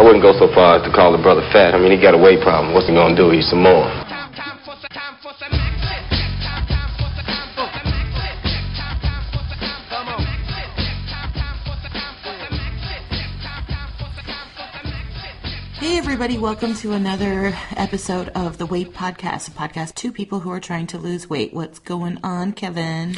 I wouldn't go so far as to call the brother fat. I mean, he got a weight problem. What's he gonna do? Eat some more. Hey, everybody, welcome to another episode of the Weight Podcast, a podcast two people who are trying to lose weight. What's going on, Kevin?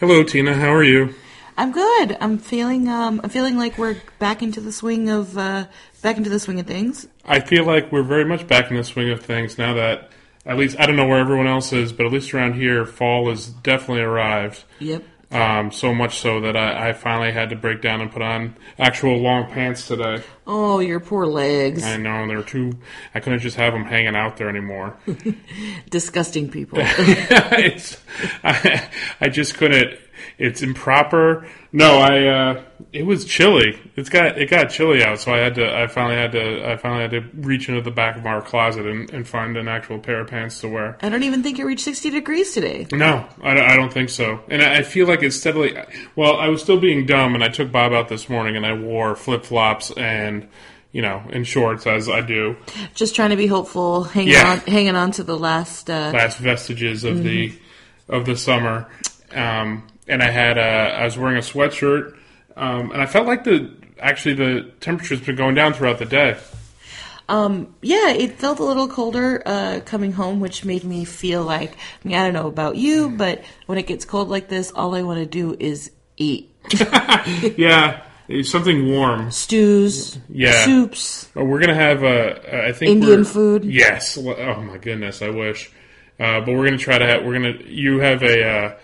Hello, Tina. How are you? I'm good. I'm feeling um I'm feeling like we're back into the swing of uh back into the swing of things. I feel like we're very much back in the swing of things now that, at least, I don't know where everyone else is, but at least around here, fall has definitely arrived. Yep. Um, so much so that I, I finally had to break down and put on actual long pants today. Oh, your poor legs. I know they were too. I couldn't just have them hanging out there anymore. Disgusting people. it's, I, I just couldn't. It's improper. No, I. Uh, it was chilly. It's got it got chilly out, so I had to. I finally had to. I finally had to reach into the back of our closet and, and find an actual pair of pants to wear. I don't even think it reached 60 degrees today. No, I, don't- I don't think so. And I I feel like it's steadily. Well, I was still being dumb, and I took Bob out this morning, and I wore flip flops and you know in shorts as I do. Just trying to be hopeful, hanging Yeah. on hanging on to the last uh last vestiges of the of the summer. Um, and I had a, I was wearing a sweatshirt, um, and I felt like the actually the temperature's been going down throughout the day. Um, yeah, it felt a little colder uh, coming home, which made me feel like I, mean, I don't know about you, but when it gets cold like this, all I want to do is eat Yeah, something warm. stews, Yeah. soups. Uh, We're gonna have a I think Indian food? Yes. Oh my goodness, I wish. Uh, but we're gonna try to have. We're gonna. You have a.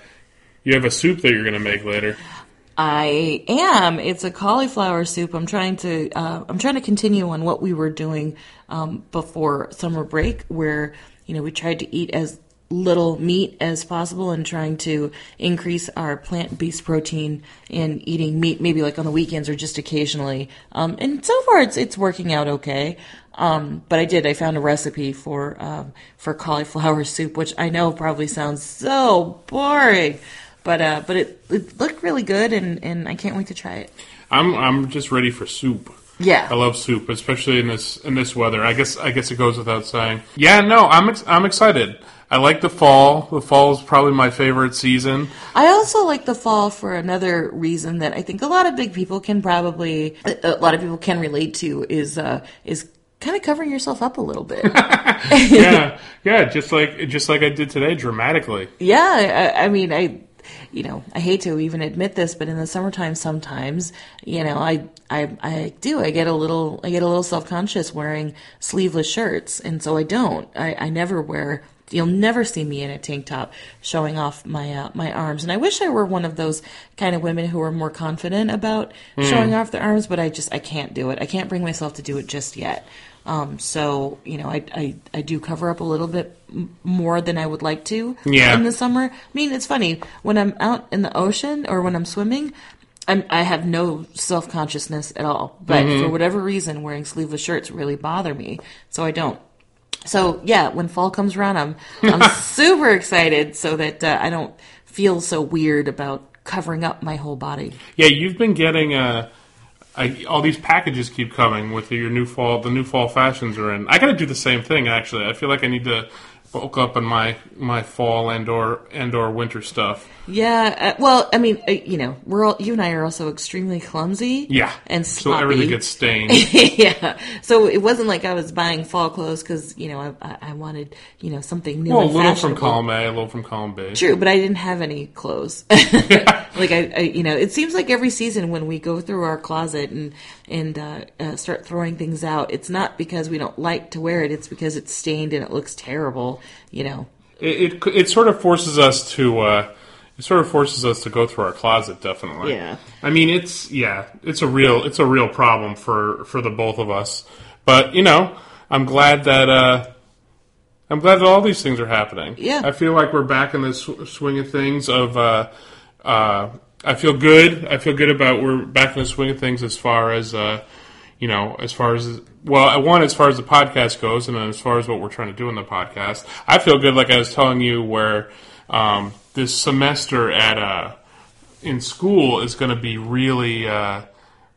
You have a soup that you're gonna make later. I am. It's a cauliflower soup. I'm trying to. Uh, I'm trying to continue on what we were doing um, before summer break, where you know we tried to eat as little meat as possible and trying to increase our plant-based protein and eating meat maybe like on the weekends or just occasionally. Um, and so far, it's it's working out okay. Um, but I did. I found a recipe for um, for cauliflower soup, which I know probably sounds so boring, but uh, but it, it looked really good, and, and I can't wait to try it. I'm. I'm just ready for soup. Yeah. I love soup, especially in this in this weather. I guess I guess it goes without saying. Yeah, no, I'm ex- I'm excited. I like the fall. The fall is probably my favorite season. I also like the fall for another reason that I think a lot of big people can probably a lot of people can relate to is uh, is kind of covering yourself up a little bit. Yeah, yeah, just like just like I did today, dramatically. Yeah, I, I mean, I, you know, I hate to even admit this, but in the summertime, sometimes, you know, I, I, I do. I get a little, I get a little self conscious wearing sleeveless shirts, and so I don't. I, I never wear. You'll never see me in a tank top showing off my uh, my arms, and I wish I were one of those kind of women who are more confident about showing off their arms, but I just I can't do it. I can't bring myself to do it just yet. Um, so you know, I, I I do cover up a little bit more than I would like to Yeah. in the summer. I mean, it's funny when I'm out in the ocean or when I'm swimming. I'm, I have no self consciousness at all, but for whatever reason, wearing sleeveless shirts really bother me, so I don't. So yeah, when fall comes around, I'm I'm super excited so that uh, I don't feel so weird about covering up my whole body. Yeah, you've been getting uh, I, all these packages keep coming with your new fall. The new fall fashions are in. I got to do the same thing. Actually, I feel like I need to bulk up on my my fall and or and or winter stuff. Yeah, uh, well, I mean, uh, you know, we're all you and I are also extremely clumsy. Yeah, and so sloppy. everything gets stained. yeah, so it wasn't like I was buying fall clothes because you know I, I wanted you know something new. well, a little from column A, a little from column B. True, but I didn't have any clothes. like I, I, you know, it seems like every season when we go through our closet and and uh, uh, start throwing things out, it's not because we don't like to wear it; it's because it's stained and it looks terrible. You know. It, it it sort of forces us to. Uh, it sort of forces us to go through our closet, definitely. Yeah. I mean, it's yeah, it's a real it's a real problem for for the both of us. But you know, I'm glad that uh, I'm glad that all these things are happening. Yeah. I feel like we're back in the sw- swing of things. Of uh, uh, I feel good. I feel good about we're back in the swing of things as far as uh, you know, as far as well, one as far as the podcast goes, and as far as what we're trying to do in the podcast. I feel good, like I was telling you, where um, this semester at uh, in school is going to be really. Uh,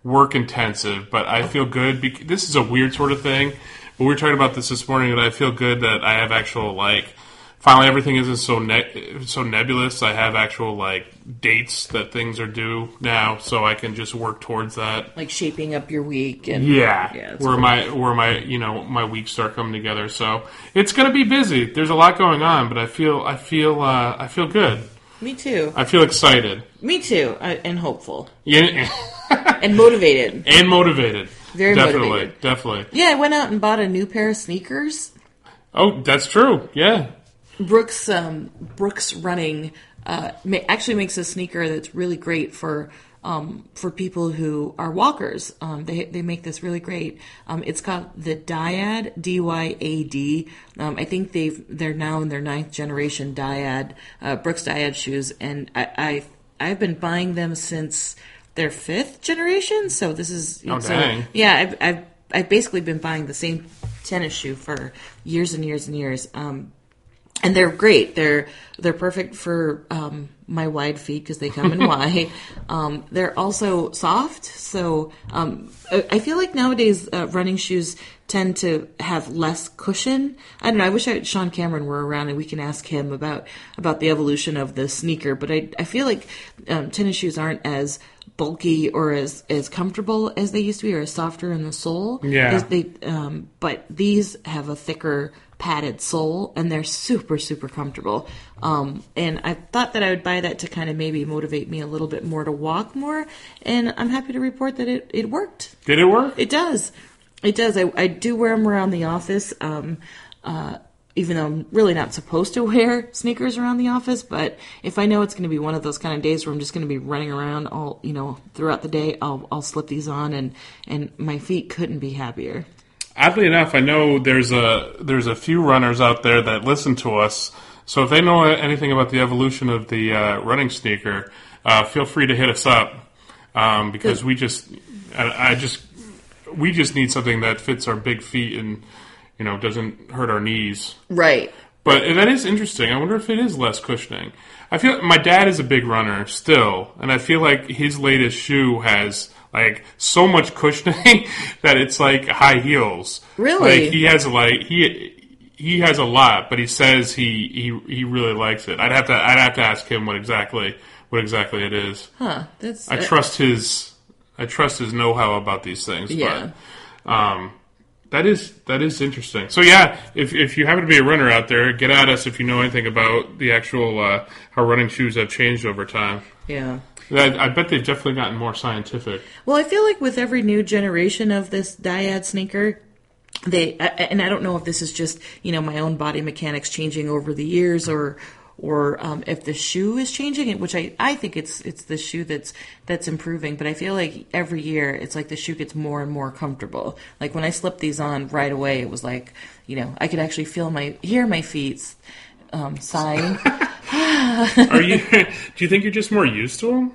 work intensive, but I feel good. This is a weird sort of thing, but we were talking about this this morning, and I feel good that I have actual like. Finally, everything isn't so ne- so nebulous. I have actual like dates that things are due now, so I can just work towards that. Like shaping up your week and Yeah, Yeah, where my where my you know my weeks start coming together. So it's gonna be busy. There's a lot going on, but I feel I feel uh, I feel good. me too. I feel excited. Me too, I, and hopeful Yeah, and motivated. and motivated. Very definitely, motivated. definitely. Yeah, I went out and bought a new pair of sneakers. Oh, that's true. Yeah, Brooks um, Brooks Running uh, ma- actually makes a sneaker that's really great for um, for people who are walkers. Um, they they make this really great. Um, it's called the Dyad D Y A D. Um, I think they've they're now in their ninth generation Dyad uh, Brooks Dyad shoes, and I, I I've been buying them since their fifth generation. So this is Oh, so, yeah. I've, I've I've basically been buying the same tennis shoe for years and years and years. Um, and they're great. They're they're perfect for um, my wide feet because they come in wide. Um, they're also soft, so um, I I feel like nowadays uh, running shoes tend to have less cushion. I don't know. I wish I, Sean Cameron were around and we can ask him about about the evolution of the sneaker. But I I feel like um, tennis shoes aren't as bulky or as as comfortable as they used to be, or as softer in the sole. Yeah. They um, but these have a thicker padded sole and they're super super comfortable. Um, and i thought that i would buy that to kind of maybe motivate me a little bit more to walk more and i'm happy to report that it, it worked. Did it work? it does. It does. I, I do wear them around the office um, uh, even though i'm really not supposed to wear sneakers around the office but if i know it's going to be one of those kind of days where i'm just going to be running around all you know throughout the day i'll, I'll slip these on and and my feet couldn't be happier Oddly enough, I know there's a there's a few runners out there that listen to us. So if they know anything about the evolution of the uh, running sneaker, uh, feel free to hit us up um, because we just I, I just we just need something that fits our big feet and you know doesn't hurt our knees. right But that is interesting. I wonder if it is less cushioning. I feel my dad is a big runner still, and I feel like his latest shoe has like so much cushioning that it's like high heels. Really? Like he has like he he has a lot, but he says he he he really likes it. I'd have to I'd have to ask him what exactly what exactly it is. huh that's I trust his I trust his know how about these things. Yeah. But, um, that is that is interesting. So yeah, if if you happen to be a runner out there, get at us if you know anything about the actual uh, how running shoes have changed over time. yeah I, I bet they've definitely gotten more scientific. Well, I feel like with every new generation of this dyad sneaker, they and I don't know if this is just you know my own body mechanics changing over the years or or um, if the shoe is changing, which I, I think it's it's the shoe that's that's improving. But I feel like every year it's like the shoe gets more and more comfortable. Like when I slipped these on right away, it was like you know I could actually feel my hear my feet um, sighing. Are you? do you think you're just more used to them?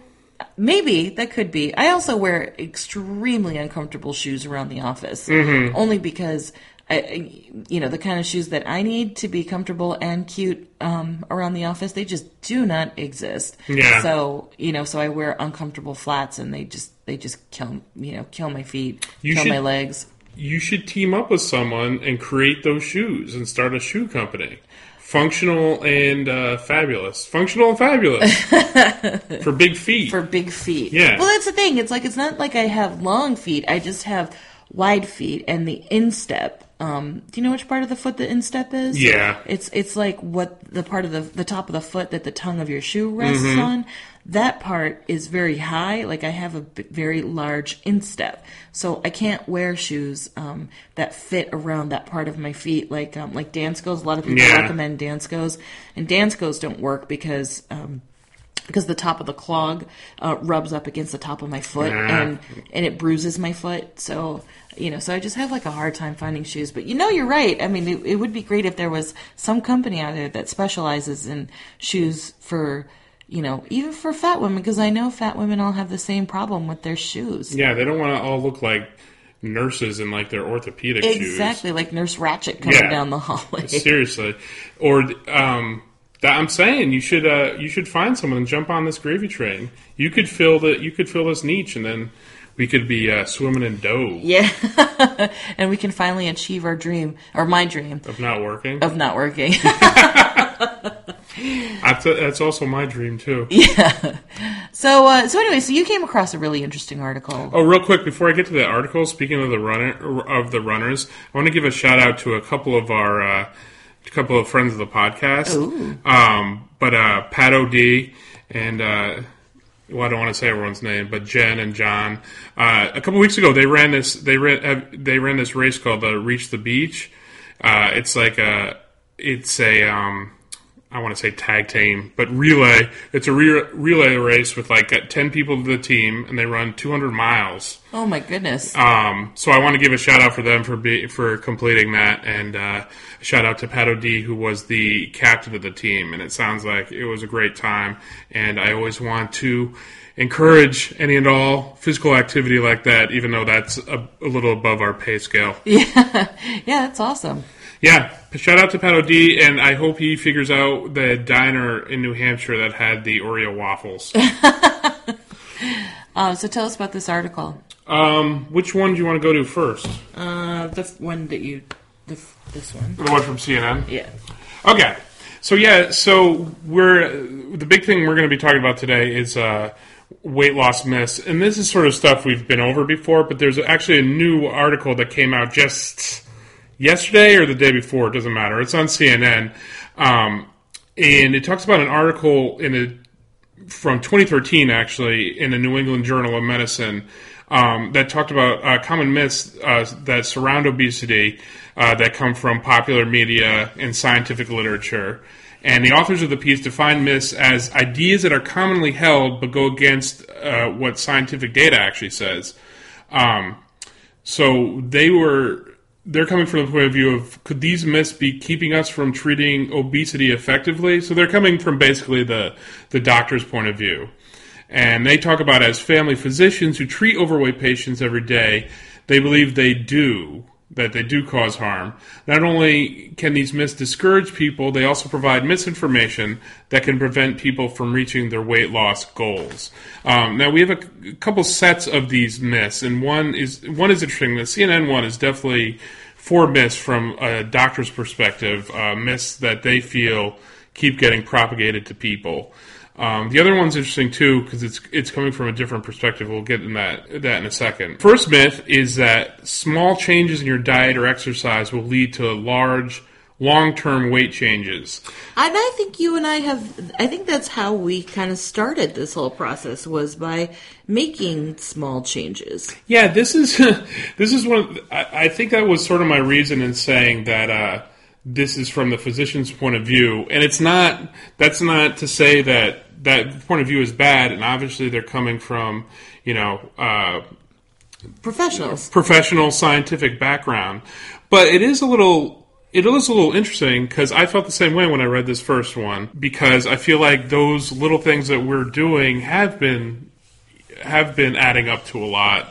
Maybe that could be. I also wear extremely uncomfortable shoes around the office, only because I, you know, the kind of shoes that I need to be comfortable and cute um, around the office, they just do not exist. Yeah. So you know, so I wear uncomfortable flats, and they just they just kill you know kill my feet, You kill should- my legs. You should team up with someone and create those shoes and start a shoe company. Functional and uh, fabulous. Functional and fabulous for big feet. for big feet. Yeah. Well, that's the thing. It's like it's not like I have long feet. I just have wide feet and the instep. Um, do you know which part of the foot the instep is? Yeah. It's it's like what the part of the the top of the foot that the tongue of your shoe rests Mm-hmm. on. That part is very high. Like I have a b- very large instep, so I can't wear shoes um, that fit around that part of my feet. Like um, like Danskos. A lot of people Yeah. recommend Danskos, and Danskos don't work because. Um, because the top of the clog uh, rubs up against the top of my foot and and it bruises my foot. So you know, so I just have like a hard time finding shoes. But you know, you're right. I mean, it, it would be great if there was some company out there that specializes in shoes for you know even for fat women because I know fat women all have the same problem with their shoes. Yeah, they don't want to all look like nurses in like their orthopedic shoes. Exactly, like Nurse Ratched coming Yeah. down the hallway. Seriously, or um, I'm saying you should uh, you should find someone and jump on this gravy train. You could fill the you could fill this niche, and then we could be uh, swimming in dough Yeah. and we can finally achieve our dream, or my dream, of not working. of not working. That's, that's also my dream too. Yeah. So, uh, so anyway, so you came across a really interesting article. Oh, real quick before I get to the article, speaking of the runner of the runners, I want to give a shout out to a couple of our uh, a couple of friends of the podcast. Um, but uh, Pat O'D and uh, well, I don't want to say everyone's name, but Jen and John. Uh, a couple weeks ago, they ran this. They ran. Uh, they ran this race called the Reach the Beach. Uh, it's like a. It's a. Um, I want to say tag team, but relay. It's a re- relay race with like uh, ten people to the team, and they run 200 miles. Oh my goodness. Um, so I want to give a shout out for them for be, for completing that, and uh, shout out to Pat O'D, who was the captain of the team. And it sounds like it was a great time. And I always want to encourage any and all physical activity like that, even though that's a, a little above our pay scale. Yeah, yeah, that's awesome. Yeah, shout out to Pat O'D, and I hope he figures out the diner in New Hampshire that had the Oreo waffles. Uh, so tell us about this article. um, which one do you want to go to first? Uh, the f- one that you, the, f- this one. The one from CNN. Yeah. Okay. So yeah, so we're the big thing we're going to be talking about today is uh, weight loss myths, and this is sort of stuff we've been over before. But there's actually a new article that came out just yesterday or the day before. It doesn't matter. It's on CNN, um, and it talks about an article in a from 2013 actually in the New England Journal of Medicine um, that talked about uh, common myths uh, that surround obesity uh, that come from popular media and scientific literature. And the authors of the piece define myths as ideas that are commonly held but go against uh, what scientific data actually says. Um, so they were they're coming from the point of view of could these myths be keeping us from treating obesity effectively? So they're coming from basically the the doctor's point of view. And they talk about as family physicians who treat overweight patients every day, they believe they do that they do cause harm. Not only can these myths discourage people, they also provide misinformation that can prevent people from reaching their weight loss goals. Um, now we have a couple sets of these myths, and one is one is interesting. The CNN one is definitely four myths from a doctor's perspective, uh, myths that they feel keep getting propagated to people. Um, the other one's interesting too because it's it's coming from a different perspective. We'll get in that that in a second. First myth is that small changes in your diet or exercise will lead to large long-term weight changes. And I think you and I have. I think that's how we kind of started this whole process was by making small changes. Yeah, this is this is one. I, I think that was sort of my reason in saying that uh, this is from the physician's point of view, and it's not. That's not to say that that point of view is bad, and obviously they're coming from you know. Uh, Professionals. professional scientific background. But it is a little it is a little interesting because I felt the same way when I read this first one because I feel like those little things that we're doing have been have been adding up to a lot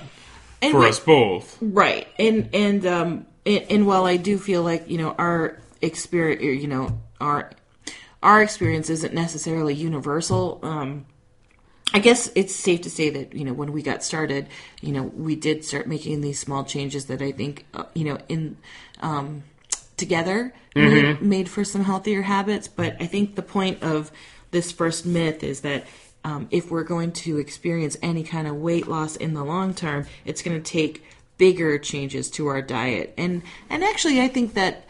And for we- us both. Right. And and um and, and while I do feel like, you know, our experience, you know, our our experience isn't necessarily universal, um I guess it's safe to say that, you know, when we got started, you know, we did start making these small changes that I think, uh, you know, in um together made, made for some healthier habits, but I think the point of this first myth is that um, if we're going to experience any kind of weight loss in the long term, it's going to take bigger changes to our diet. And and actually, I think that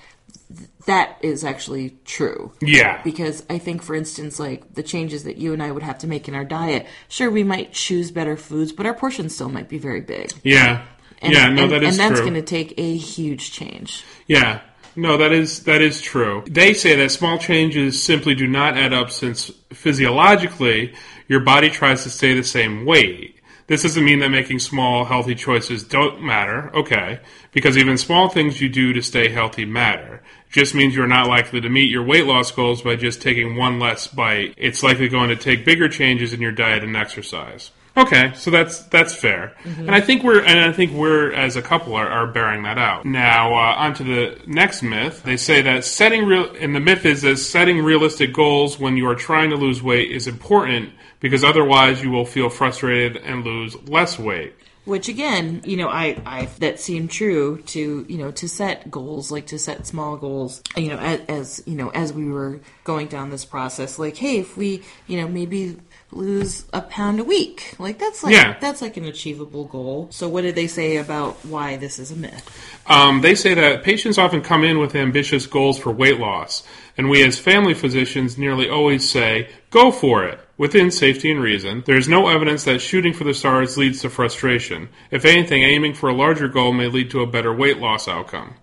that is actually true. Yeah. Because I think, for instance, like the changes that you and I would have to make in our diet, sure, we might choose better foods, but our portions still might be very big. Yeah. And, yeah, no, and, that is and that's going to take a huge change. Yeah. No, that is that is true. They say that small changes simply do not add up since physiologically your body tries to stay the same weight. This doesn't mean that making small healthy choices don't matter, okay, because even small things you do to stay healthy matter. It just means you're not likely to meet your weight loss goals by just taking one less bite. It's likely going to take bigger changes in your diet and exercise. Okay, so that's that's fair, and I think we're and I think we're as a couple are, are bearing that out. Now uh, on to the next myth. They say that setting real and the myth is that setting realistic goals when you are trying to lose weight is important because otherwise you will feel frustrated and lose less weight. Which again, you know, I, I that seemed true to you know to set goals, like to set small goals. You know, as, as you know, as we were going down this process, like, hey, if we you know maybe lose a pound a week, like that's like Yeah. that's like an achievable goal. So, what did they say about why this is a myth? Um, they say that patients often come in with ambitious goals for weight loss, and we as family physicians nearly always say, go for it, within safety and reason. There is no evidence that shooting for the stars leads to frustration. If anything, aiming for a larger goal may lead to a better weight loss outcome.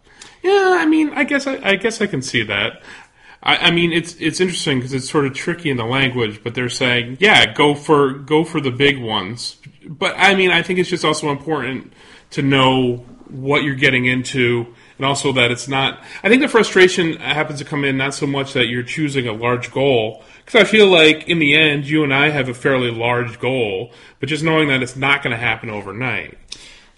Yeah, I mean, I guess I, I guess I can see that. I, I mean, it's it's interesting because it's sort of tricky in the language, but they're saying, yeah, go for go for the big ones. But I mean, I think it's just also important to know what you're getting into, and also that it's not. I think the frustration happens to come in not so much that you're choosing a large goal, because I feel like in the end, you and I have a fairly large goal, but just knowing that it's not going to happen overnight.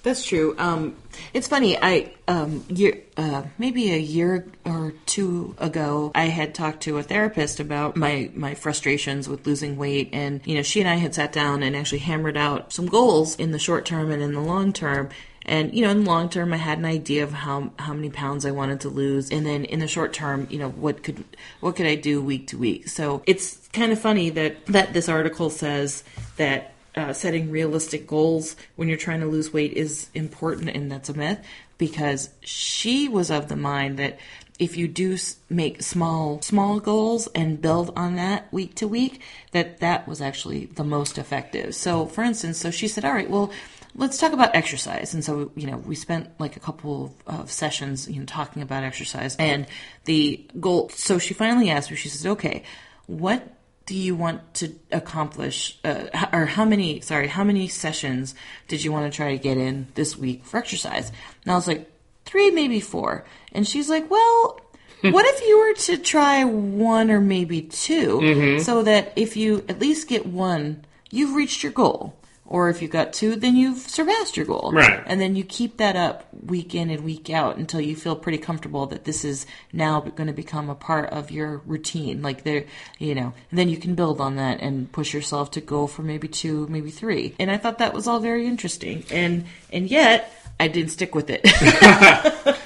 That's true. Um, it's funny. I um, year, uh, maybe a year or two ago, I had talked to a therapist about my my frustrations with losing weight, and you know, she and I had sat down and actually hammered out some goals in the short term and in the long term. And you know, in the long term, I had an idea of how how many pounds I wanted to lose, and then in the short term, you know, what could what could I do week to week? So it's kind of funny that that this article says that uh, setting realistic goals when you're trying to lose weight is important, and that's a myth because she was of the mind that if you do make small small goals and build on that week to week, that that was actually the most effective. So, for instance, so she said, "All right, well." Let's talk about exercise. And so, you know, we spent like a couple of, of sessions, you know, talking about exercise and the goal. So she finally asked me, she says, okay, what do you want to accomplish uh, or how many sorry how many sessions did you want to try to get in this week for exercise? And i was like three maybe four. And she's like well what if you were to try one or maybe 2 so that if you at least get one you've reached your goal or if you've got two then you've surpassed your goal Right. and then you keep that up week in and week out until you feel pretty comfortable that this is now going to become a part of your routine. Like there, you know, and then you can build on that and push yourself to go for maybe two, maybe three. And I thought that was all very interesting. And and yet I didn't stick with it.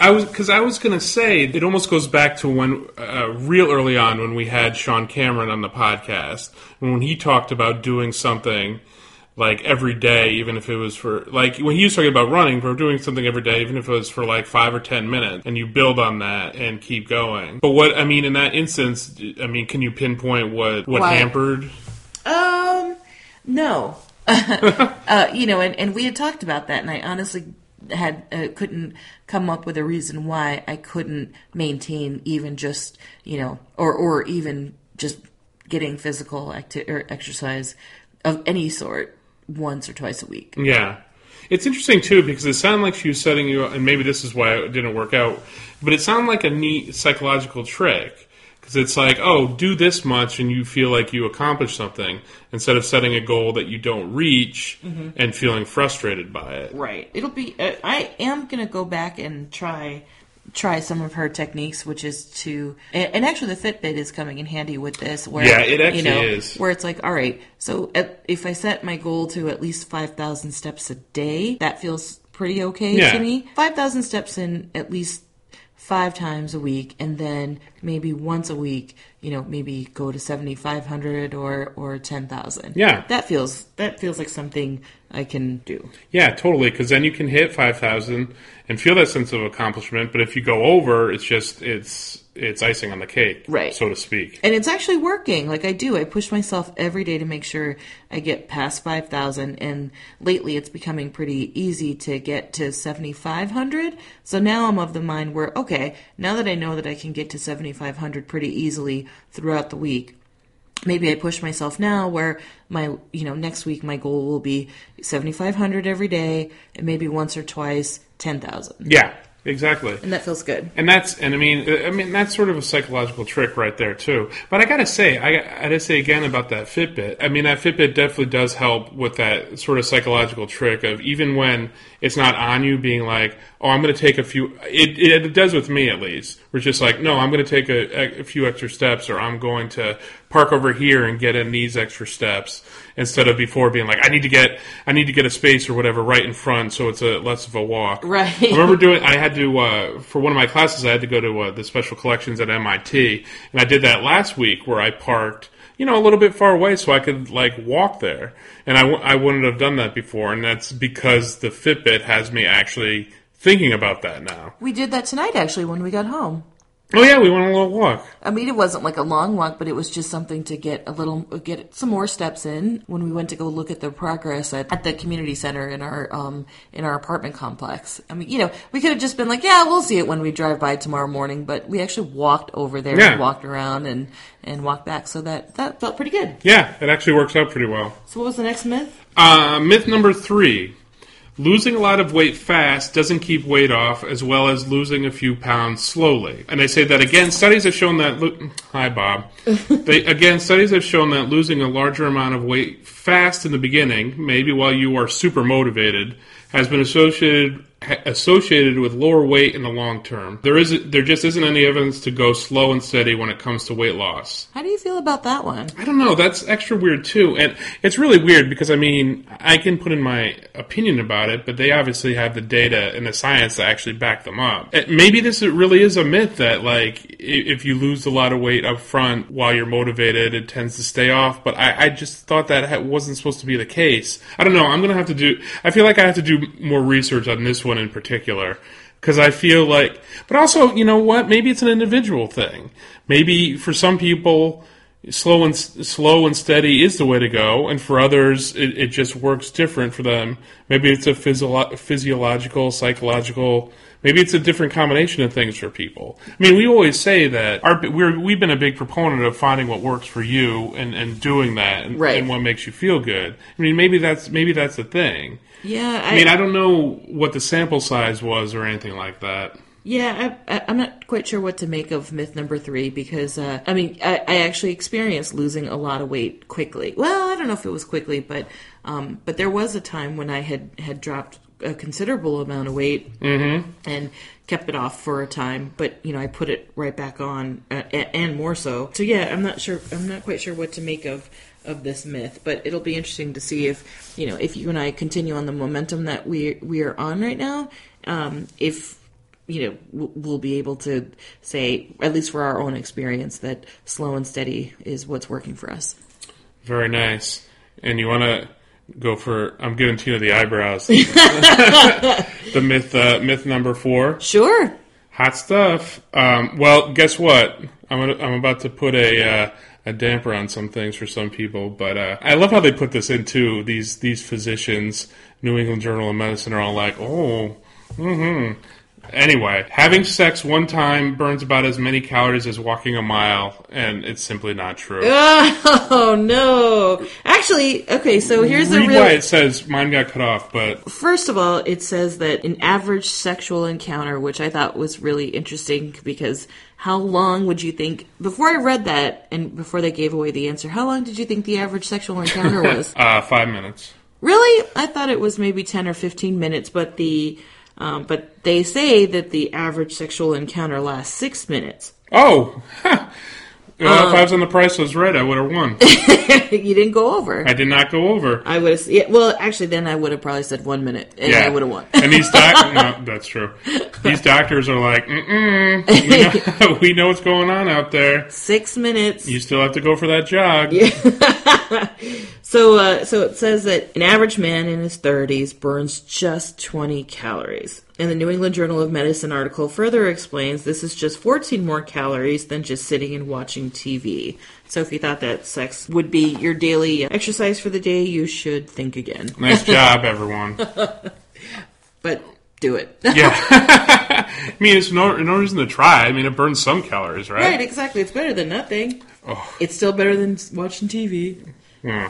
I was because I was going to say it almost goes back to when uh, real early on when we had Sean Cameron on the podcast and when he talked about doing something like every day, even if it was for like when he was talking about running, for doing something every day, even if it was for like five or ten minutes, and you build on that and keep going. But what I mean in that instance, I mean, can you pinpoint what what Why? hampered? Um, no. uh, you know, and, and we had talked about that, and I honestly had uh, couldn't come up with a reason why I couldn't maintain even just you know, or or even just getting physical acti- or exercise of any sort once or twice a week. Yeah. It's interesting too because it sounded like she was setting you up, and maybe this is why it didn't work out, but it sounded like a neat psychological trick because it's like, oh, do this much and you feel like you accomplished something instead of setting a goal that you don't reach and feeling frustrated by it. Right. It'll be. Uh, I am gonna go back and try try some of her techniques, which is to and, and actually the Fitbit is coming in handy with this. Where Yeah, it actually you know, is. Where it's like, all right, so at, if I set my goal to at least five thousand steps a day, that feels pretty okay Yeah. to me. Five thousand steps in at least five times a week and then maybe once a week you know maybe go to 7500 or or 10000 Yeah. that feels that feels like something i can do Yeah, totally. Because then you can hit five thousand and feel that sense of accomplishment. But if you go over, it's just it's it's icing on the cake, Right. so to speak. and it's actually working. Like i do. I push myself every day to make sure i get past 5000 and lately it's becoming pretty easy to get to 7500 so now i'm of the mind where okay now that i know that i can get to 7500 pretty easily throughout the week maybe I push myself now where my you know next week my goal will be 7500 every day and maybe once or twice 10000 Yeah, exactly. and that feels good And that's and I mean uh, I mean that's sort of a psychological trick right there too. But I gotta say I, I gotta say again about that Fitbit. I mean that Fitbit definitely does help with that sort of psychological trick of even when it's not on you being like oh I'm gonna take a few. It it, it does with me at least. We're just like no I'm gonna take a, a few extra steps or I'm going to park over here and get in these extra steps instead of before being like, I need to get, I need to get a space or whatever right in front, so it's a less of a walk. Right. I remember doing. I had to uh, for one of my classes. I had to go to uh, the special collections at MIT, and I did that last week where I parked. You know, a little bit far away, so I could like walk there, and I, w- I wouldn't have done that before, and that's because the Fitbit has me actually thinking about that now. We did that tonight actually when we got home. Oh yeah, we went on a little walk. I mean, it wasn't like a long walk, but it was just something to get a little, get some more steps in when we went to go look at the progress at, at the community center in our, um, in our apartment complex. I mean, you know, we could have just been like, yeah, we'll see it when we drive by tomorrow morning, but we actually walked over there Yeah. and walked around and, and walked back. So that, that felt pretty good. Yeah, it actually works out pretty well. So what was the next myth? Uh, myth number three. Losing a lot of weight fast doesn't keep weight off, as well as losing a few pounds slowly. And they say that again, studies have shown that. Lo- Hi, Bob. they, again, studies have shown that losing a larger amount of weight fast in the beginning, maybe while you are super motivated, has been associated associated with lower weight in the long term. There is there just isn't any evidence to go slow and steady when it comes to weight loss. How do you feel about that one? I don't know. That's extra weird too, and it's really weird because I mean, I can put in my opinion about it, but they obviously have the data and the science to actually back them up. Maybe this really is a myth that like if you lose a lot of weight up front while you're motivated, it tends to stay off. But I, I just thought that wasn't supposed to be the case. I don't know. I'm gonna have to do. I feel like I have to do more research on this one in particular because I feel like, but also, you know what? Maybe it's an individual thing. Maybe for some people, slow and slow and steady is the way to go, and for others, it, it just works different for them. Maybe it's a physio- physiological, psychological. Maybe it's a different combination of things for people. I mean, we always say that our, we're, we've been a big proponent of finding what works for you and, and doing that, and, Right. and what makes you feel good. I mean, maybe that's maybe that's the thing. Yeah, I mean, I don't know what the sample size was or anything like that. Yeah, I, I, I'm not quite sure what to make of myth number three because, uh, I mean, I, I actually experienced losing a lot of weight quickly. Well, I don't know if it was quickly, but um, but there was a time when I had had dropped a considerable amount of weight and kept it off for a time. But you know, I put it right back on, uh, and more so. So yeah, I'm not sure. I'm not quite sure what to make of of this myth, but it'll be interesting to see if you know if you and I continue on the momentum that we we are on right now. Um, if you know, we'll be able to say, at least for our own experience, that slow and steady is what's working for us. Very nice. And you want to go for? I'm giving Tina the eyebrows. the myth, uh, myth number four. Sure. Hot stuff. Um, well, guess what? I'm gonna, I'm about to put a uh, a damper on some things for some people, but uh, I love how they put this in too. These these physicians, New England Journal of Medicine, are all like, oh, mm hmm. Anyway, having sex one time burns about as many calories as walking a mile, and it's simply not true. Oh no! Actually, okay. So here's the Read real. why it says mine got cut off, but First of all, it says that an average sexual encounter, which I thought was really interesting because how long would you think, before I read that and before they gave away the answer, how long did you think the average sexual encounter was? uh, five minutes. really? I thought it was maybe 10 or 15 minutes, but the, um, but they say that the average sexual encounter lasts six minutes. Oh, well, Um, if I was on the price was right, I would have won. you didn't go over. I did not go over. I would have, yeah, well, actually, then I would have probably said one minute, and I would have won. and these doctors, no, that's true. These doctors are like, Mm-mm, we, know, we know what's going on out there. Six minutes. You still have to go for that jog. So, uh, so it says that an average man in his 30s burns just 20 calories. And the New England Journal of Medicine article further explains this is just 14 more calories than just sitting and watching TV. So, if you thought that sex would be your daily exercise for the day, you should think again. Nice job, everyone. But do it. Yeah. I mean, it's no, no reason to try. I mean, it burns some calories, right? right, exactly. It's better than nothing. It's still better than watching TV. Hmm.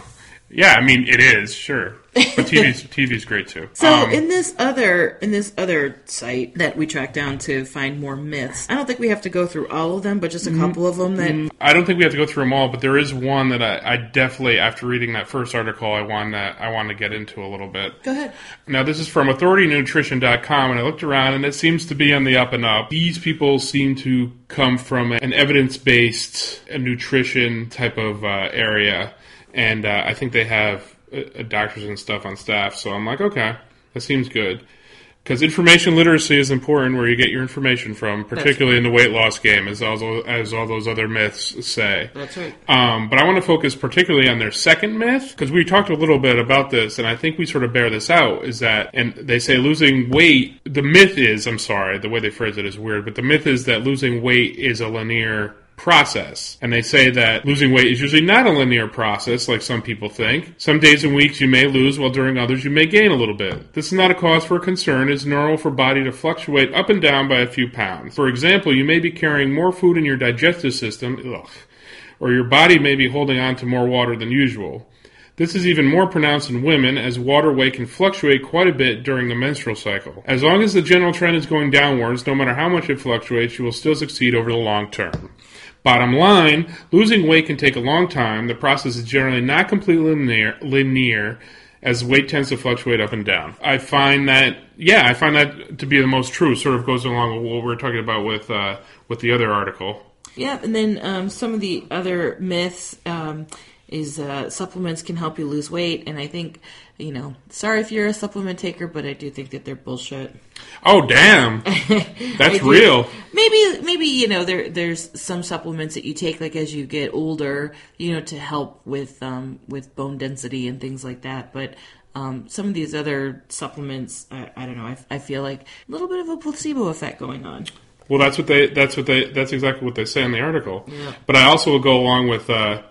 Yeah, I mean it is sure, but TV's TV's great too. So Um, in this other in this other site that we tracked down to find more myths, I don't think we have to go through all of them, but just a Mm-hmm. couple of them that I don't think we have to go through them all, but there is one that I, I definitely, after reading that first article, I want to I want to get into a little bit. Go ahead. Now, this is from AuthorityNutrition.com, and I looked around, and it seems to be on the up and up. These people seem to come from an evidence-based uh, nutrition type of uh, area, and uh, I think they have uh, doctors and stuff on staff. So I'm like, okay, that seems good. Because information literacy is important where you get your information from, particularly in the weight loss game, as all, as all those other myths say. That's right. Um, but I want to focus particularly on their second myth because we talked a little bit about this, and I think we sort of bear this out. Is that, and they say losing weight. The myth is, I'm sorry, the way they phrase it is weird, but the myth is that losing weight is a linear process. And they say that losing weight is usually not a linear process like some people think. Some days and weeks you may lose, while during others you may gain a little bit. This is not a cause for concern. It's normal for body to fluctuate up and down by a few pounds. For example, you may be carrying more food in your digestive system, ugh, or your body may be holding on to more water than usual. This is even more pronounced in women as water weight can fluctuate quite a bit during the menstrual cycle. As long as the general trend is going downwards, no matter how much it fluctuates, you will still succeed over the long term. Bottom line, losing weight can take a long time. The process is generally not completely linear, linear as weight tends to fluctuate up and down. I find that, yeah, I find that to be the most true. Sort of goes along with what we are talking about with uh, with the other article. Yeah, and then um, some of the other myths um, is uh, supplements can help you lose weight, and I think you know, sorry if you're a supplement taker, but I do think that they're bullshit. Oh, damn, that's real. Maybe, maybe you know, there there's some supplements that you take like as you get older, you know, to help with um, with bone density and things like that. But um, some of these other supplements, I, I don't know. I, I feel like a little bit of a placebo effect going on. Well, that's what they. That's what they. That's exactly what they say in the article. Yeah. But I also will go along with uh,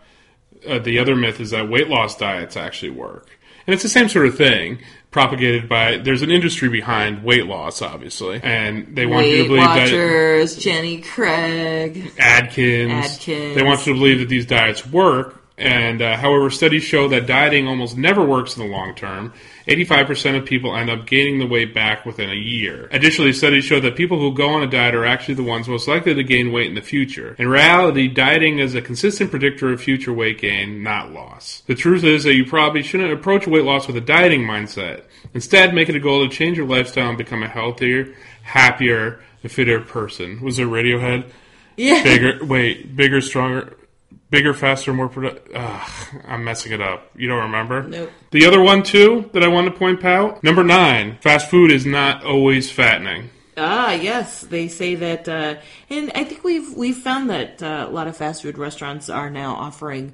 uh, the other myth is that weight loss diets actually work, and it's the same sort of thing propagated by. There's an industry behind weight loss, obviously, and they want you to Weight believe that Watchers, Jenny Craig. Atkins. Atkins. They want you to believe that these diets work. And uh, however, studies show that dieting almost never works in the long term. 85% of people end up gaining the weight back within a year. Additionally, studies show that people who go on a diet are actually the ones most likely to gain weight in the future. In reality, dieting is a consistent predictor of future weight gain, not loss. The truth is that you probably shouldn't approach weight loss with a dieting mindset. Instead, make it a goal to change your lifestyle and become a healthier, happier, fitter person. Was it Radiohead? Yeah. bigger wait bigger stronger bigger faster more productive i'm messing it up you don't remember Nope. the other one too that i want to point out number nine fast food is not always fattening Ah, yes, they say that, uh, and I think we've we've found that uh, a lot of fast food restaurants are now offering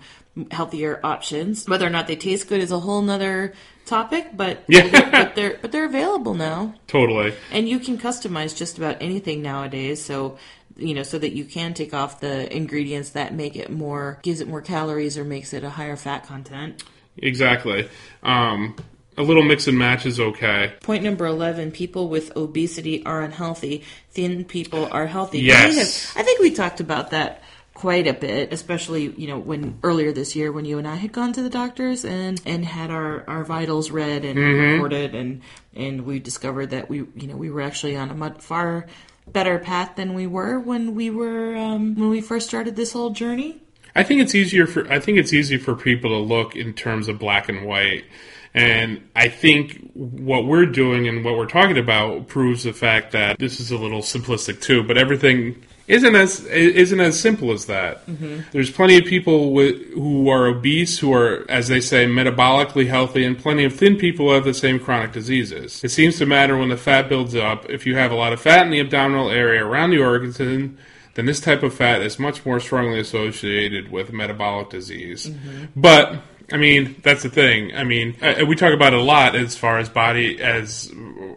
healthier options. Whether or not they taste good is a whole nother topic, but Yeah. but they're but they're available now, totally and you can customize just about anything nowadays. So you know, so that you can take off the ingredients that make it more gives it more calories or makes it a higher fat content. exactly um, a little mix and match is okay Point number 11 people with obesity are unhealthy, thin people are healthy. Yes. Have- I think we talked about that quite a bit, especially, you know, when earlier this year when you and I had gone to the doctors and and had our our vitals read and recorded and and we discovered that we, you know, we were actually on a much far better path than we were when we were um, when we first started this whole journey. I think it's easier for I think it's easy for people to look in terms of black and white. And I think what we're doing and what we're talking about proves the fact that this is a little simplistic too, but everything isn't as isn't as simple as that. Mm-hmm. There's plenty of people with, who are obese who are, as they say, metabolically healthy, and plenty of thin people who have the same chronic diseases. It seems to matter when the fat builds up. If you have a lot of fat in the abdominal area around the organs, then then this type of fat is much more strongly associated with metabolic disease. Mm-hmm. But I mean, that's the thing. I mean, uh, we talk about it a lot as far as body as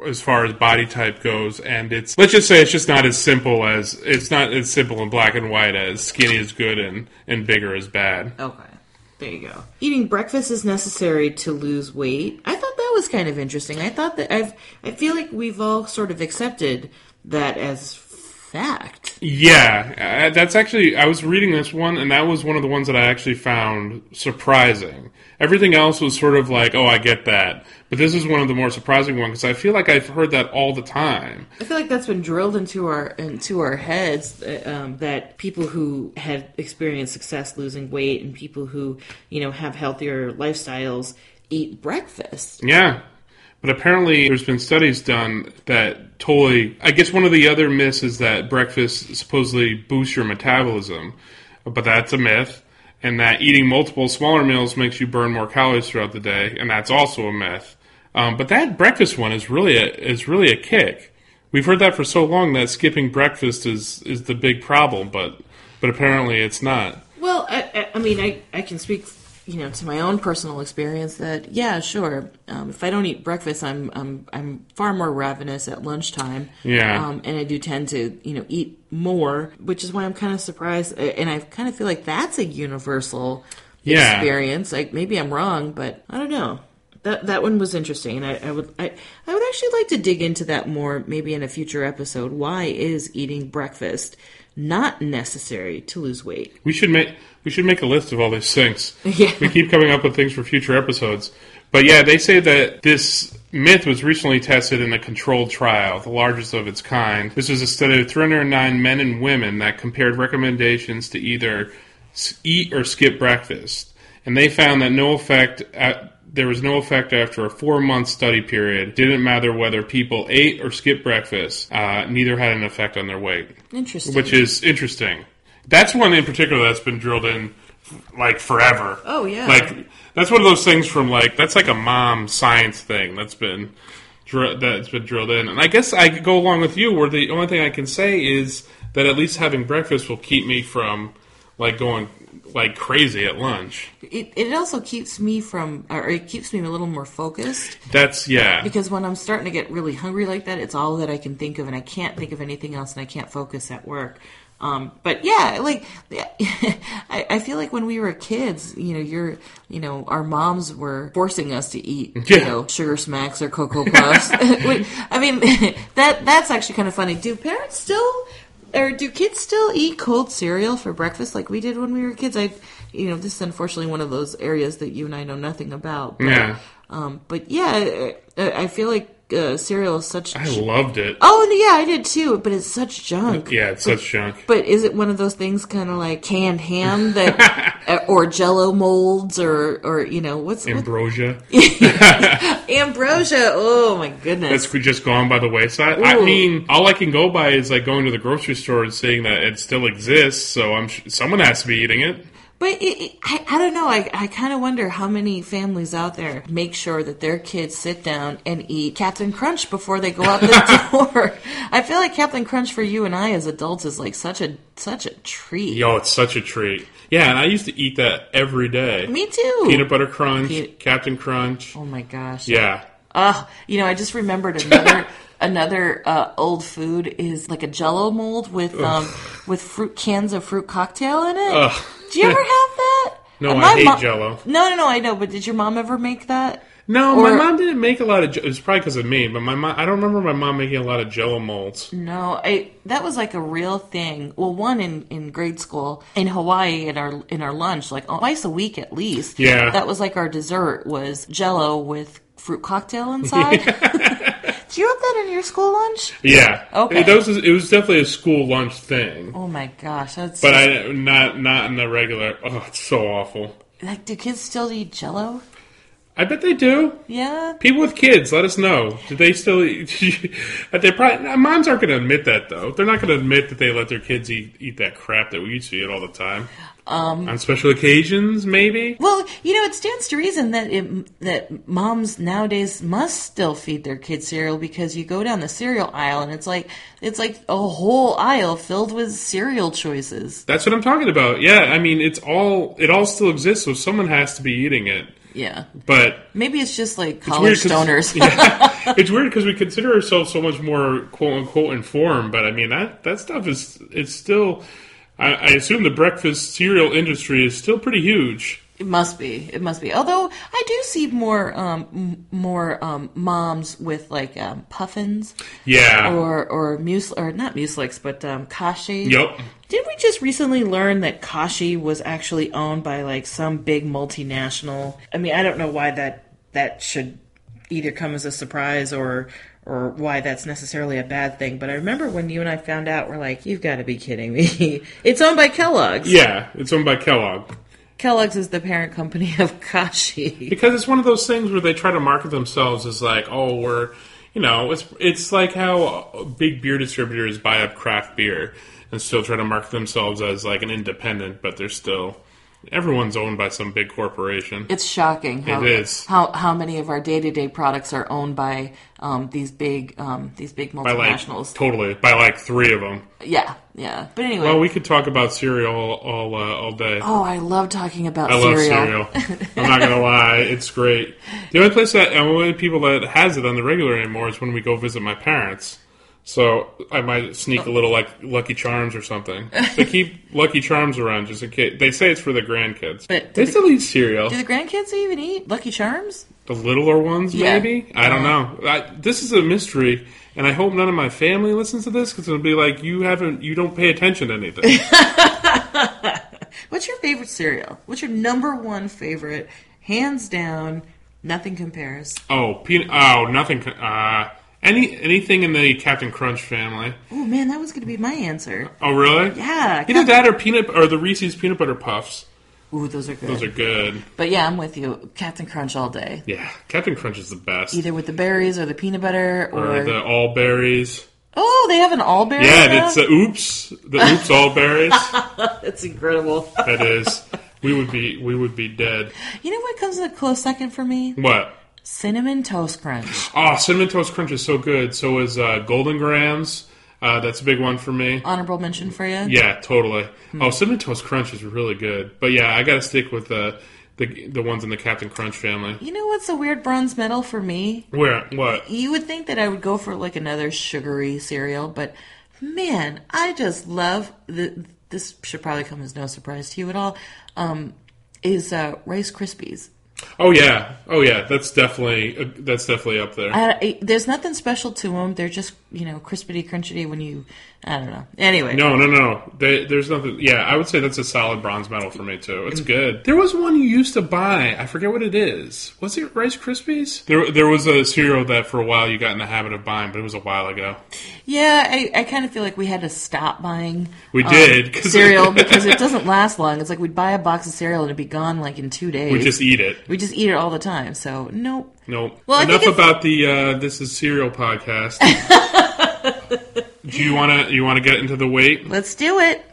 as far as body type goes, and it's let's just say it's just not as simple as it's not as simple in black and white as skinny is good and and bigger is bad. Okay. There you go. Eating breakfast is necessary to lose weight. I thought that was kind of interesting. I thought that I've I feel like we've all sort of accepted that as fact. Yeah, uh, that's actually. I was reading this one, and that was one of the ones that I actually found surprising. Everything else was sort of like, oh, I get that. But this is one of the more surprising ones because I feel like I've heard that all the time. I feel like that's been drilled into our into our heads uh, um, that people who have experienced success losing weight and people who you know have healthier lifestyles eat breakfast. Yeah. But apparently, there's been studies done that totally. I guess one of the other myths is that breakfast supposedly boosts your metabolism, but that's a myth. And that eating multiple smaller meals makes you burn more calories throughout the day, and that's also a myth. Um, but that breakfast one is really a, is really a kick. We've heard that for so long that skipping breakfast is is the big problem, but but apparently it's not. Well, I, I, mean, I, I can speak, you know, to my own personal experience that yeah, sure. Um, if I don't eat breakfast, I'm I'm I'm far more ravenous at lunchtime. Yeah. Um, and I do tend to you know eat more, which is why I'm kind of surprised, uh, and I kind of feel like that's a universal Yeah. experience. Like maybe I'm wrong, but I don't know. That that one was interesting, and I, I would I, I would actually like to dig into that more, maybe in a future episode. Why is eating breakfast not necessary to lose weight? We should make we should make a list of all these things. Yeah. We keep coming up with things for future episodes. But yeah, they say that this myth was recently tested in a controlled trial, the largest of its kind. This was a study of 309 men and women that compared recommendations to either eat or skip breakfast, and they found that no effect. At, there was no effect after a four-month study period. Didn't matter whether people ate or skipped breakfast. Uh, neither had an effect on their weight Interesting. which is interesting. That's one in particular that's been drilled in like forever. Oh, yeah. Like that's one of those things from like that's like a mom science thing that's been dr- that's been drilled in. And I guess I could go along with you where the only thing I can say is that at least having breakfast will keep me from like going like crazy at lunch. it, it also keeps me from, or it keeps me a little more focused That's yeah. because when I'm starting to get really hungry like that, it's all that I can think of, and I can't think of anything else, and I can't focus at work. Um, but yeah, like I, I feel like when we were kids, you know, you're, you know, our moms were forcing us to eat, you know, sugar smacks or cocoa puffs. I mean, that that's actually kind of funny. Do parents still, or do kids still eat cold cereal for breakfast like we did when we were kids? I, you know, this is unfortunately one of those areas that you and I know nothing about. But, Yeah. Um, but yeah, I, I feel like uh, cereal is such. I loved it. Oh yeah, I did too. But it's such junk. Yeah, it's such junk. But is it one of those things, kind of like canned ham that, or Jello molds, or or you know what's what, Ambrosia. ambrosia? Oh my goodness! That's just gone by the wayside. I mean, all I can go by is like going to the grocery store and seeing that it still exists. So I'm sh- someone has to be eating it. But it, it, I, I don't know. I, I kind of wonder how many families out there make sure that their kids sit down and eat Captain Crunch before they go out the door. I feel like Captain Crunch for you and I as adults is like such a such a treat. Yo, it's such a treat. Yeah, and I used to eat that every day. Me too. Peanut butter crunch, Peanut- Captain Crunch. Oh my gosh. Yeah. Oh, you know, I just remembered another another uh, old food is like a Jello mold with um with fruit cans of fruit cocktail in it. Ugh. Do you ever have that? No, Uh, I hate mo- Jell-O. No, no, no, I know. But did your mom ever make that? No, my mom didn't make a lot of. It was probably because of me, but my mom. I don't remember my mom making a lot of Jello molds. No, I that was like a real thing. Well, one in, in grade school in Hawaii in our in our lunch, like twice a week at least. Yeah. that was like our dessert was Jello with fruit cocktail inside. Do you have that in your school lunch? Yeah. Okay. It, that was, it was definitely a school lunch thing, Oh my gosh, that's but I not not in the regular. Oh, it's so awful. like. Do kids still eat Jello? I bet they do. Yeah. People with kids, let us know. Do they still eat? they probably moms aren't going to admit that though. They're not going to admit that they let their kids eat eat that crap that we used to eat all the time. Um, On special occasions, maybe. Well, you know, it stands to reason that it, that moms nowadays must still feed their kids cereal because you go down the cereal aisle and it's like it's like a whole aisle filled with cereal choices. That's what I'm talking about. Yeah, I mean, it's all it all still exists, so someone has to be eating it. Yeah. But Maybe it's just like college stoners. yeah, it's weird because we consider ourselves so much more quote unquote informed, but I mean that that stuff is it's still. I, I assume the breakfast cereal industry is still pretty huge. It must be. It must be. Although I do see more um, m- more um, moms with like um, puffins Yeah. or or mus or not Mueslix, but um, kashi. Yep. Didn't we just recently learn that Kashi was actually owned by like some big multinational? I mean, I don't know why that that should either come as a surprise or or why that's necessarily a bad thing. But I remember when you and I found out, we're like, "You've got to be kidding me!" it's owned by Kellogg's. Yeah, it's owned by Kellogg. Kellogg's is the parent company of Kashi. Because it's one of those things where they try to market themselves as like, oh, we're, you know, it's it's like how big beer distributors buy up craft beer and still try to market themselves as like an independent, but they're still everyone's owned by some big corporation. It's shocking how It is. how how many of our day to day products are owned by um, these big um, these big by like multinationals. totally by like three of them. yeah, yeah. But anyway, Well, we could talk about cereal all all, uh, all day. oh, I love talking about I love cereal. cereal. I'm not gonna lie, it's great. The only place that, the only people that has it on the regular anymore is when we go visit my parents. So I might sneak a little like Lucky Charms or something. They keep Lucky Charms around just in case. They say it's for the grandkids. But they do still eat cereal. Do the grandkids even eat Lucky Charms? The littler ones, Yeah. maybe. I don't know. I, this is a mystery, and I hope none of my family listens to this because it'll be like you haven't, you don't pay attention to anything. What's your favorite cereal? What's your number one favorite? Hands down, nothing compares. oh, peanut. Oh, nothing. Uh, any anything in the Captain Crunch family. Oh man, that was going to be my answer. Oh, really? Yeah. Either that or peanut or the Reese's peanut butter puffs. Ooh, those are good. Those are good. But yeah, I'm with you. Captain Crunch all day. Yeah, Captain Crunch is the best. Either with the berries or the peanut butter or, or the all berries. oh, they have an all berry. Yeah, now? it's the oops, the oops all berries. That's incredible. That is, we would be we would be dead. you know what comes in a close second for me? What? Cinnamon toast crunch. Oh, cinnamon toast crunch is so good. So is uh, Golden Grahams. Uh, that's a big one for me. Honorable mention for you. Yeah, totally. Oh, cinnamon toast crunch is really good. But yeah, I got to stick with the the the ones in the Captain Crunch family. You know what's a weird bronze medal for me? Where what? You would think that I would go for like another sugary cereal, but man, I just love the. This should probably come as no surprise to you at all. Um, is uh, Rice Krispies. Oh yeah, oh yeah. That's definitely uh, that's definitely up there. I, there's nothing special to them. They're just you know crispity crunchy when you. I don't know. Anyway, No, no, no. They, there's nothing. Yeah, I would say that's a solid bronze medal for me too. It's good. There was one you used to buy. I forget what it is. Was it Rice Krispies? There, there was a cereal that for a while you got in the habit of buying, but it was a while ago. yeah, I, I kind of feel like we had to stop buying. We um, did cereal because it doesn't last long. It's like we'd buy a box of cereal and it'd be gone like in two days. We just eat it. we just eat it all the time. So nope. Nope. Well, Enough about the uh, this is cereal podcast. Do you want to you want to get into the weight? Let's do it.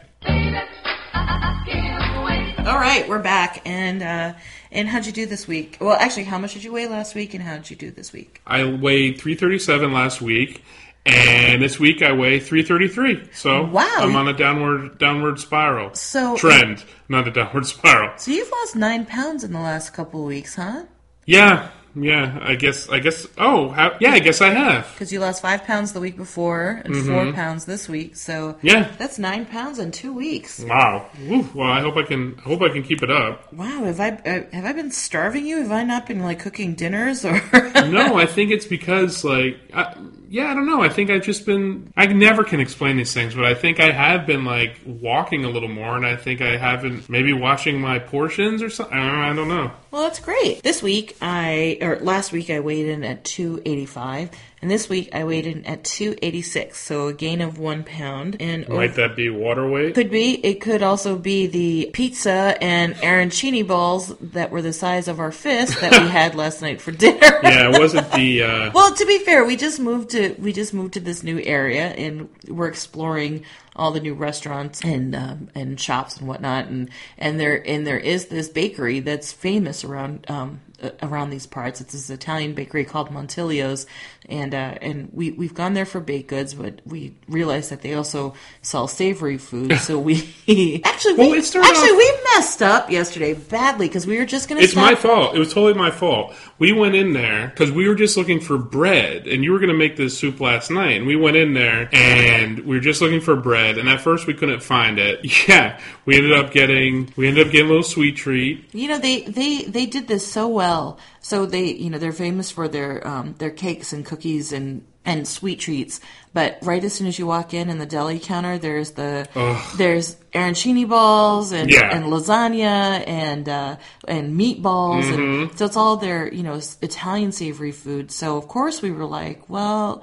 All right, we're back, and uh, and how'd you do this week? Well, actually, how much did you weigh last week, and how did you do this week? I weighed 337 last week, and this week I weigh 333. So Wow. I'm on a downward downward spiral. So Trend, not a downward spiral. So you've lost nine pounds in the last couple of weeks, huh? Yeah, yeah. I guess. I guess. Oh, how, yeah. I guess I have. Because you lost five pounds the week before and four pounds this week. So Mm-hmm. Yeah. that's nine pounds in two weeks. Wow. Well, I hope I can. I hope I can keep it up. Wow, have I uh, have I been starving you? Have I not been like cooking dinners or? No, I think it's because like. I, yeah, I don't know. I think I've just been. I never can explain these things, but I think I have been like walking a little more, and I think I haven't maybe watching my portions or something. I don't know. Well, that's great. This week I or last week I weighed in at 285 and this week I weighed in at 286, so a gain of 1 pound and Might that be water weight? could be it could also be the pizza and arancini balls that were the size of our fist that we had last night for dinner. yeah, it wasn't the. Uh, Well, to be fair, we just moved to we just moved to this new area, and we're exploring all the new restaurants and um, and shops and whatnot, and and there and there is this bakery that's famous around um, around these parts. It's this Italian bakery called Montilio's, and uh, and we we've gone there for baked goods, but we realized that they also sell savory food. So we actually Well, we, actually off- we messed up yesterday badly because we were just gonna. It's stop. my fault. It was totally my fault. We went in there because we were just looking for bread, and you were going to make this soup last night. And we went in there, and we were just looking for bread. And at first, we couldn't find it. Yeah, we ended up getting we ended up getting a little sweet treat. You know they they they did this so well. So they you know they're famous for their um, their cakes and cookies and and sweet treats. But right as soon as you walk in in the deli counter, there's the there's arancini balls and Yeah. and lasagna and uh, and meatballs Mm-hmm. and so it's all their you know Italian savory food. So of course we were like, well.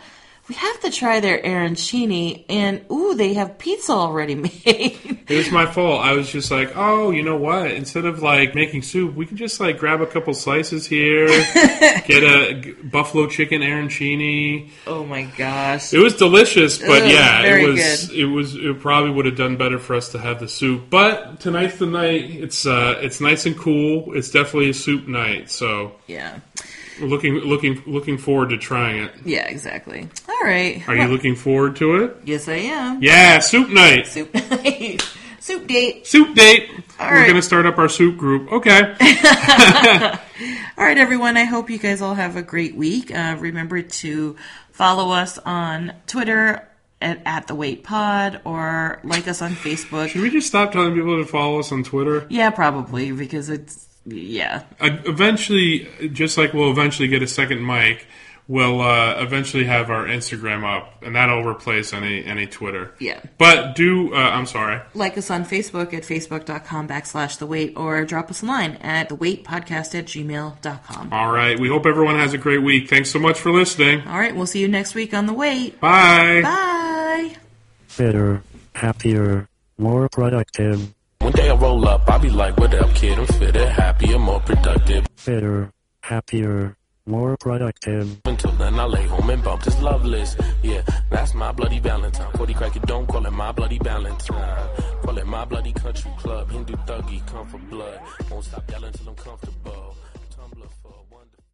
We have to try their arancini, and ooh, they have pizza already made. It was my fault. I was just like, oh, you know what? Instead of like making soup, we can just like grab a couple slices here, get a g- buffalo chicken arancini. oh my gosh! It was delicious, but Ugh, yeah, it was. good. It was. It probably would have done better for us to have the soup. But tonight's the night. It's uh, it's nice and cool. It's definitely a soup night. So Yeah, we're looking looking looking forward to trying it. yeah, exactly. All right. Are you looking forward to it? Yes, I am. Yeah, soup night, Soup night. Soup date. soup date. All we're right. gonna start up our soup group. Okay. All right, everyone. I hope you guys all have a great week. Uh, remember to follow us on Twitter at, at the Wait Pod or like us on Facebook. Should we just stop telling people to follow us on Twitter? Yeah, probably because it's yeah. Uh, eventually, just like we'll eventually get a second mic, we'll uh, eventually have our Instagram up, and that'll replace any any Twitter. Yeah. But do uh, I'm sorry. Like us on Facebook at facebook.com backslash the wait or drop us a line at the wait podcast at gmail.com. All right. We hope everyone has a great week. Thanks so much for listening. All right, we'll see you next week on the wait. Bye. Bye. Better, happier, more productive. One day I roll up, I'll be like, what up, kid? I'm fitter, happier, more productive. Fitter, happier, more productive. Until then, I lay home and bump this love list. Yeah, that's my bloody Valentine. 40 crack it, don't call it my bloody Valentine. Call it my bloody country club. Hindu thuggy, come for blood. Won't stop yelling till I'm comfortable. Tumblr for one.